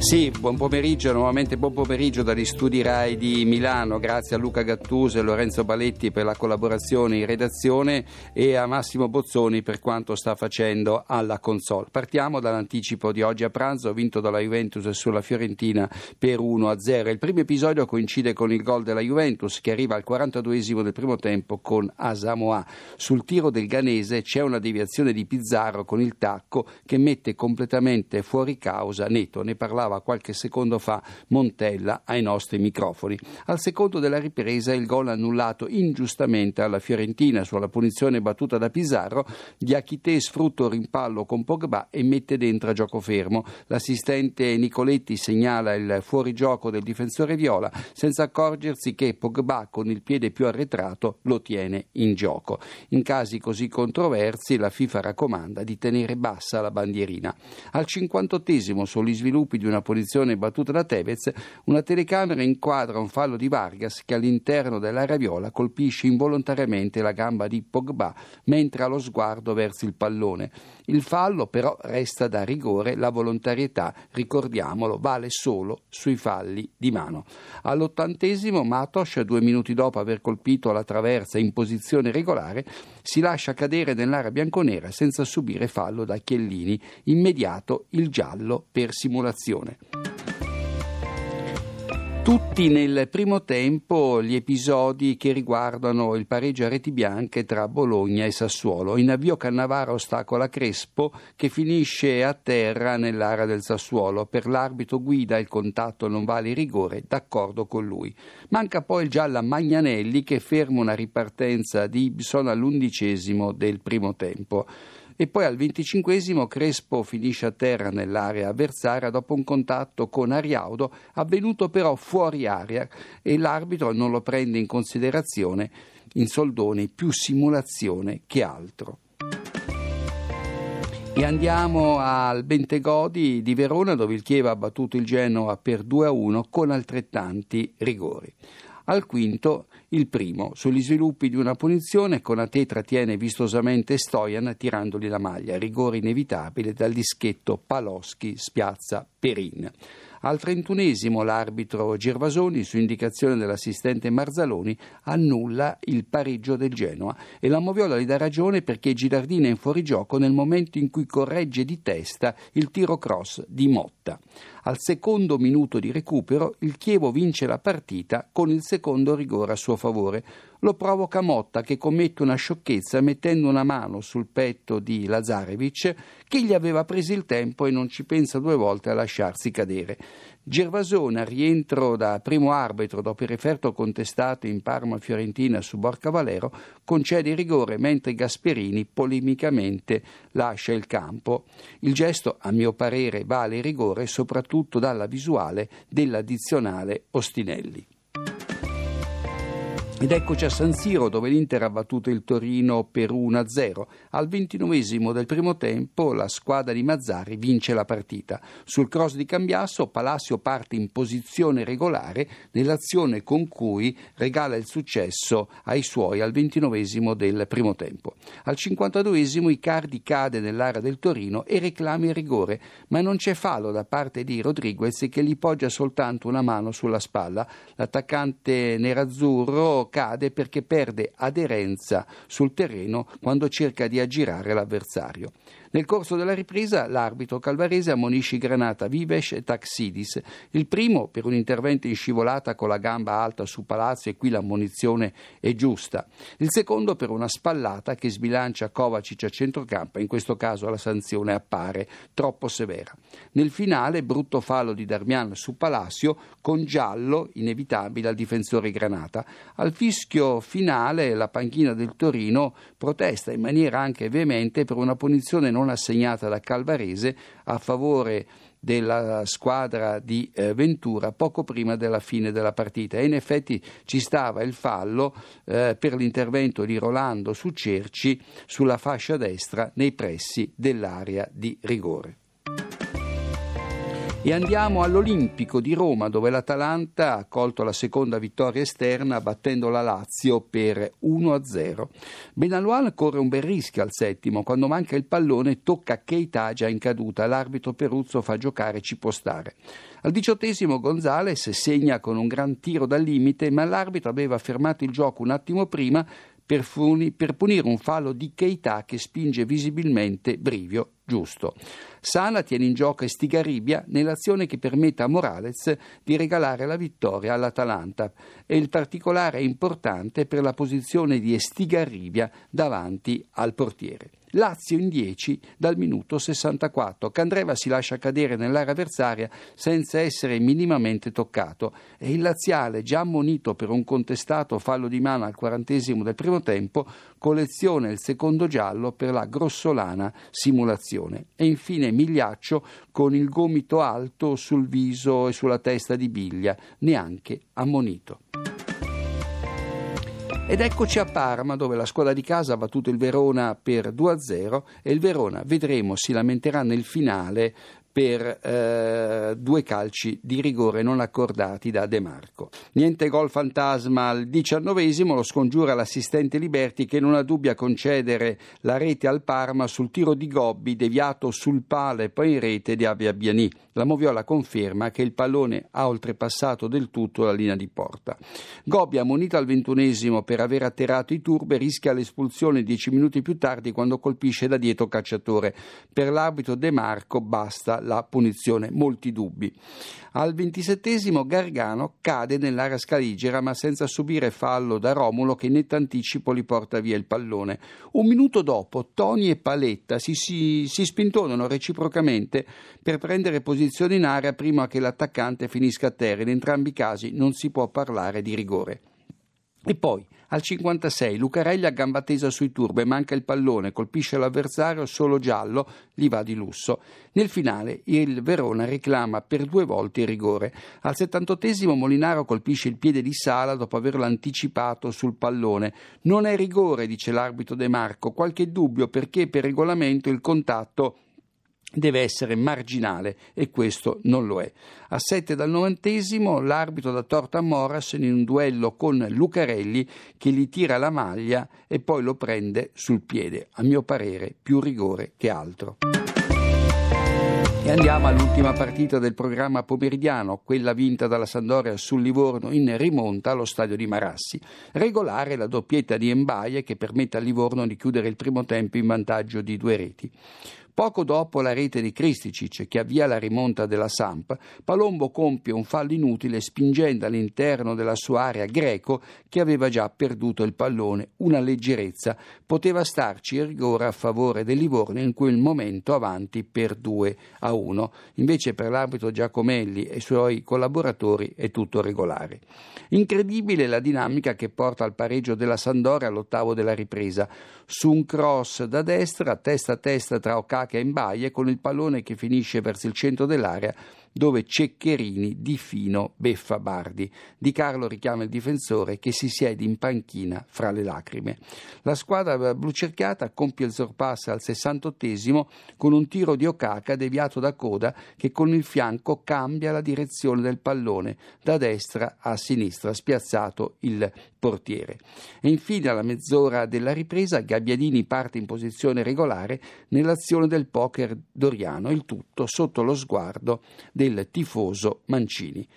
Sì, buon pomeriggio, nuovamente buon pomeriggio dagli studi RAI di Milano, grazie a Luca Gattuso e Lorenzo Baletti per la collaborazione in redazione e a Massimo Bozzoni per quanto sta facendo alla console. Partiamo dall'anticipo di oggi a pranzo, vinto dalla Juventus sulla Fiorentina per 1-0. Il primo episodio coincide con il gol della Juventus che arriva al 42esimo del primo tempo con Asamoah. Sul tiro del Ganese c'è una deviazione di Pizzarro con il tacco che mette completamente fuori causa Neto, ne parlava qualche secondo fa Montella ai nostri microfoni. Al secondo della ripresa il gol annullato ingiustamente alla Fiorentina sulla punizione battuta da Pizarro, Diachite sfrutta il rimpallo con Pogba e mette dentro a gioco fermo. L'assistente Nicoletti segnala il fuorigioco del difensore Viola senza accorgersi che Pogba con il piede più arretrato lo tiene in gioco. In casi così controversi la FIFA raccomanda di tenere bassa la bandierina. Al 58 sugli sviluppi di una posizione battuta da Tevez, una telecamera inquadra un fallo di Vargas che all'interno dell'area viola colpisce involontariamente la gamba di Pogba mentre ha lo sguardo verso il pallone. Il fallo però resta da rigore, la volontarietà, ricordiamolo, vale solo sui falli di mano. All'ottantesimo Matos, due minuti dopo aver colpito la traversa in posizione regolare, si lascia cadere nell'area bianconera senza subire fallo da Chiellini, immediato il giallo per simulazione. Tutti nel primo tempo gli episodi che riguardano il pareggio a reti bianche tra Bologna e Sassuolo. In avvio Cannavaro ostacola Crespo che finisce a terra nell'area del Sassuolo. Per l'arbitro guida il contatto non vale rigore, d'accordo con lui. Manca poi il giallo a Magnanelli che ferma una ripartenza di Ibson all'undicesimo del primo tempo e poi al 25 Crespo finisce a terra nell'area avversaria dopo un contatto con Ariaudo avvenuto però fuori area e l'arbitro non lo prende in considerazione in soldoni più simulazione che altro. E andiamo al Bentegodi di Verona dove il Chievo ha battuto il Genoa per 2-1 con altrettanti rigori. Al quinto il primo, sugli sviluppi di una punizione, Conate trattiene vistosamente Stojan tirandogli la maglia, rigore inevitabile dal dischetto Paloschi spiazza Perin. Al trentunesimo l'arbitro Gervasoni, su indicazione dell'assistente Marzaloni, annulla il pareggio del Genoa e la Moviola gli dà ragione perché Gilardina è in fuorigioco nel momento in cui corregge di testa il tiro cross di Motta. Al secondo minuto di recupero il Chievo vince la partita con il secondo rigore a suo favore. Lo provoca Motta che commette una sciocchezza mettendo una mano sul petto di Lazarevic che gli aveva preso il tempo e non ci pensa due volte a lasciarsi cadere. Gervasone, al rientro da primo arbitro dopo il referto contestato in Parma Fiorentina su Borca Valero, concede il rigore mentre Gasperini polemicamente lascia il campo. Il gesto, a mio parere, vale il rigore soprattutto dalla visuale dell'addizionale Ostinelli. Ed eccoci a San Siro dove l'Inter ha battuto il Torino per 1-0. Al ventinovesimo del primo tempo la squadra di Mazzari vince la partita. Sul cross di Cambiasso Palacio parte in posizione regolare nell'azione con cui regala il successo ai suoi al ventinovesimo del primo tempo. Al cinquantaduesimo Icardi cade nell'area del Torino e reclama il rigore, ma non c'è fallo da parte di Rodriguez che gli poggia soltanto una mano sulla spalla. L'attaccante nerazzurro cade perché perde aderenza sul terreno quando cerca di aggirare l'avversario. Nel corso della ripresa l'arbitro calvarese ammonisce Granata, Vives e Taxidis. Il primo per un intervento in scivolata con la gamba alta su Palazzo e qui l'ammonizione è giusta. Il secondo per una spallata che sbilancia Kovacic a centrocampo, in questo caso la sanzione appare troppo severa. Nel finale brutto fallo di Darmian su Palacio con giallo inevitabile al difensore Granata. Al fischio finale la panchina del Torino protesta in maniera anche veemente per una punizione non non assegnata da Calvarese a favore della squadra di eh, Ventura poco prima della fine della partita e in effetti ci stava il fallo eh, per l'intervento di Rolando su Cerci sulla fascia destra nei pressi dell'area di rigore. E andiamo all'Olimpico di Roma dove l'Atalanta ha colto la seconda vittoria esterna battendo la Lazio per 1-0. Benalual corre un bel rischio al settimo, quando manca il pallone tocca Keita già in caduta, l'arbitro Peruzzo fa giocare, ci può stare. Al diciottesimo Gonzales segna con un gran tiro dal limite, ma l'arbitro aveva fermato il gioco un attimo prima per punire un fallo di Keita che spinge visibilmente Brivio giusto. Sana tiene in gioco Estigaribia nell'azione che permette a Morales di regalare la vittoria all'Atalanta e il particolare è importante per la posizione di Estigaribia davanti al portiere. Lazio in 10 dal minuto 64. Candreva si lascia cadere nell'area avversaria senza essere minimamente toccato e il laziale, già ammonito per un contestato fallo di mano al quarantesimo del primo tempo, colleziona il secondo giallo per la grossolana simulazione. E infine Migliaccio con il gomito alto sul viso e sulla testa di Biglia, neanche ammonito. Ed eccoci a Parma dove la squadra di casa ha battuto il Verona per 2-0 e il Verona, vedremo, si lamenterà nel finale per eh, due calci di rigore non accordati da De Marco. Niente gol fantasma al diciannovesimo, lo scongiura l'assistente Liberti che non ha dubbio a concedere la rete al Parma sul tiro di Gobbi deviato sul palo e poi in rete di Avia Biani. La Moviola conferma che il pallone ha oltrepassato del tutto la linea di porta. Gobbi, ammonito al ventunesimo per aver atterrato i turbe, rischia l'espulsione dieci minuti più tardi quando colpisce da dietro Cacciatore. Per l'arbitro De Marco basta la punizione, molti dubbi. Al ventisettesimo Gargano cade nell'area scaligera ma senza subire fallo da Romulo che in netto anticipo li porta via il pallone. Un minuto dopo Toni e Paletta si, si, si spintonano reciprocamente per prendere posizione in area prima che l'attaccante finisca a terra. In entrambi i casi non si può parlare di rigore. E poi al 56 Lucarelli a gamba tesa sui turbe, manca il pallone, colpisce l'avversario solo giallo, gli va di lusso. Nel finale il Verona reclama per due volte il rigore. Al 78 Molinaro colpisce il piede di Sala dopo averlo anticipato sul pallone. Non è rigore, dice l'arbitro De Marco, qualche dubbio perché per regolamento il contatto deve essere marginale e questo non lo è. A 7 dal novantesimo l'arbitro dà torta a Moras in un duello con Lucarelli che gli tira la maglia e poi lo prende sul piede. A mio parere più rigore che altro. E andiamo all'ultima partita del programma pomeridiano, quella vinta dalla Sandoria sul Livorno in rimonta allo stadio di Marassi. Regolare la doppietta di Embaie che permette al Livorno di chiudere il primo tempo in vantaggio di due reti. Poco dopo la rete di Kristicic che avvia la rimonta della Samp, Palombo compie un fallo inutile spingendo all'interno della sua area Greco che aveva già perduto il pallone. Una leggerezza poteva starci il rigore a favore del Livorno in quel momento avanti per 2 a 1. Invece per l'arbitro Giacomelli e i suoi collaboratori è tutto regolare. Incredibile la dinamica che porta al pareggio della Sandoria all'ottavo della ripresa. Su un cross da destra, testa a testa tra Okaka che è in baia con il pallone che finisce verso il centro dell'area dove Ceccherini di fino beffa Bardi. Di Carlo richiama il difensore che si siede in panchina fra le lacrime. La squadra blucerchiata compie il sorpass al 68 con un tiro di Okaka deviato da Coda che con il fianco cambia la direzione del pallone da destra a sinistra, spiazzato il portiere. E infine alla mezz'ora della ripresa Gabbiadini parte in posizione regolare nell'azione del poker doriano, il tutto sotto lo sguardo del tifoso Mancini.